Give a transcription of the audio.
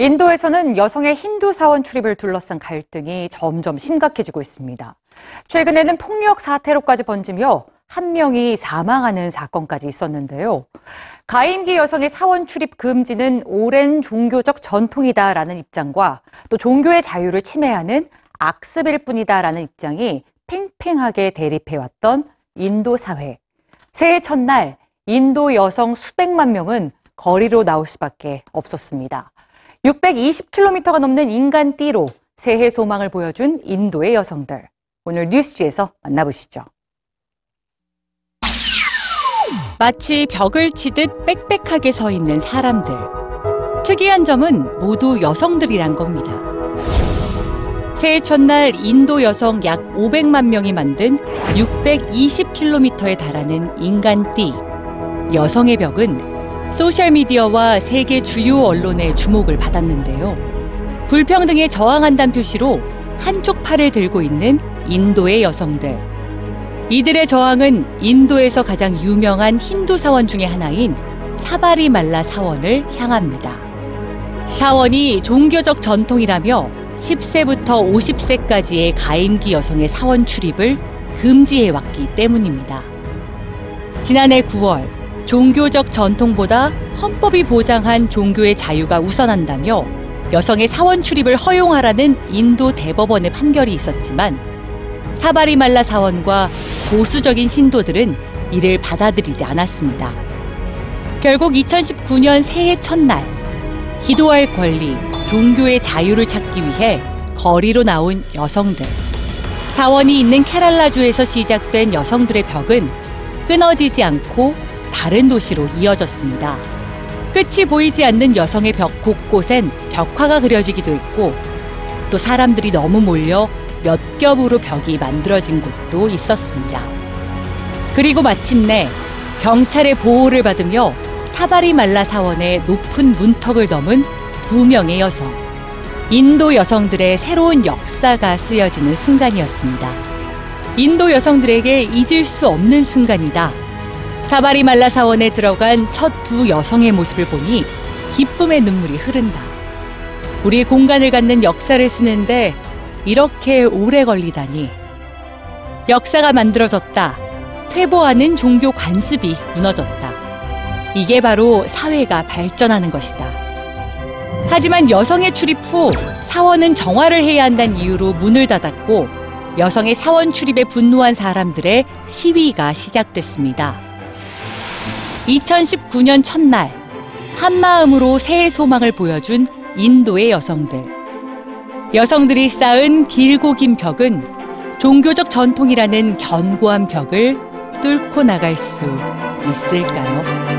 인도에서는 여성의 힌두 사원 출입을 둘러싼 갈등이 점점 심각해지고 있습니다. 최근에는 폭력 사태로까지 번지며 한 명이 사망하는 사건까지 있었는데요. 가임기 여성의 사원 출입 금지는 오랜 종교적 전통이다라는 입장과 또 종교의 자유를 침해하는 악습일 뿐이다라는 입장이 팽팽하게 대립해왔던 인도 사회. 새해 첫날 인도 여성 수백만 명은 거리로 나올 수밖에 없었습니다. 620km가 넘는 인간 띠로 새해 소망을 보여준 인도의 여성들. 오늘 뉴스지에서 만나보시죠. 마치 벽을 치듯 빽빽하게 서 있는 사람들. 특이한 점은 모두 여성들이란 겁니다. 새해 첫날 인도 여성 약 500만 명이 만든 620km에 달하는 인간띠. 여성의 벽은 소셜미디어와 세계 주요 언론의 주목을 받았는데요. 불평등에 저항한다는 표시로 한쪽 팔을 들고 있는 인도의 여성들. 이들의 저항은 인도에서 가장 유명한 힌두 사원 중의 하나인 사바리말라 사원을 향합니다. 사원이 종교적 전통이라며 10세부터 50세까지의 가임기 여성의 사원 출입을 금지해왔기 때문입니다. 지난해 9월 종교적 전통보다 헌법이 보장한 종교의 자유가 우선한다며 여성의 사원 출입을 허용하라는 인도 대법원의 판결이 있었지만 사바리말라 사원과 보수적인 신도들은 이를 받아들이지 않았습니다. 결국 2019년 새해 첫날 기도할 권리, 종교의 자유를 찾기 위해 거리로 나온 여성들. 사원이 있는 케랄라주에서 시작된 여성들의 벽은 끊어지지 않고 다른 도시로 이어졌습니다. 끝이 보이지 않는 여성의 벽 곳곳엔 벽화가 그려지기도 했고 또 사람들이 너무 몰려 몇 겹으로 벽이 만들어진 곳도 있었습니다. 그리고 마침내 경찰의 보호를 받으며 사바리 말라 사원의 높은 문턱을 넘은 두 명의 여성. 인도 여성들의 새로운 역사가 쓰여지는 순간이었습니다. 인도 여성들에게 잊을 수 없는 순간이다. 사바리말라 사원에 들어간 첫 두 여성의 모습을 보니 기쁨의 눈물이 흐른다. 우리 공간을 갖는 역사를 쓰는데 이렇게 오래 걸리다니. 역사가 만들어졌다. 퇴보하는 종교 관습이 무너졌다. 이게 바로 사회가 발전하는 것이다. 하지만 여성의 출입 후 사원은 정화를 해야 한다는 이유로 문을 닫았고 여성의 사원 출입에 분노한 사람들의 시위가 시작됐습니다. 2019년 첫날 한마음으로 새해 소망을 보여준 인도의 여성들. 여성들이 쌓은 길고 긴 벽은 종교적 전통이라는 견고한 벽을 뚫고 나갈 수 있을까요?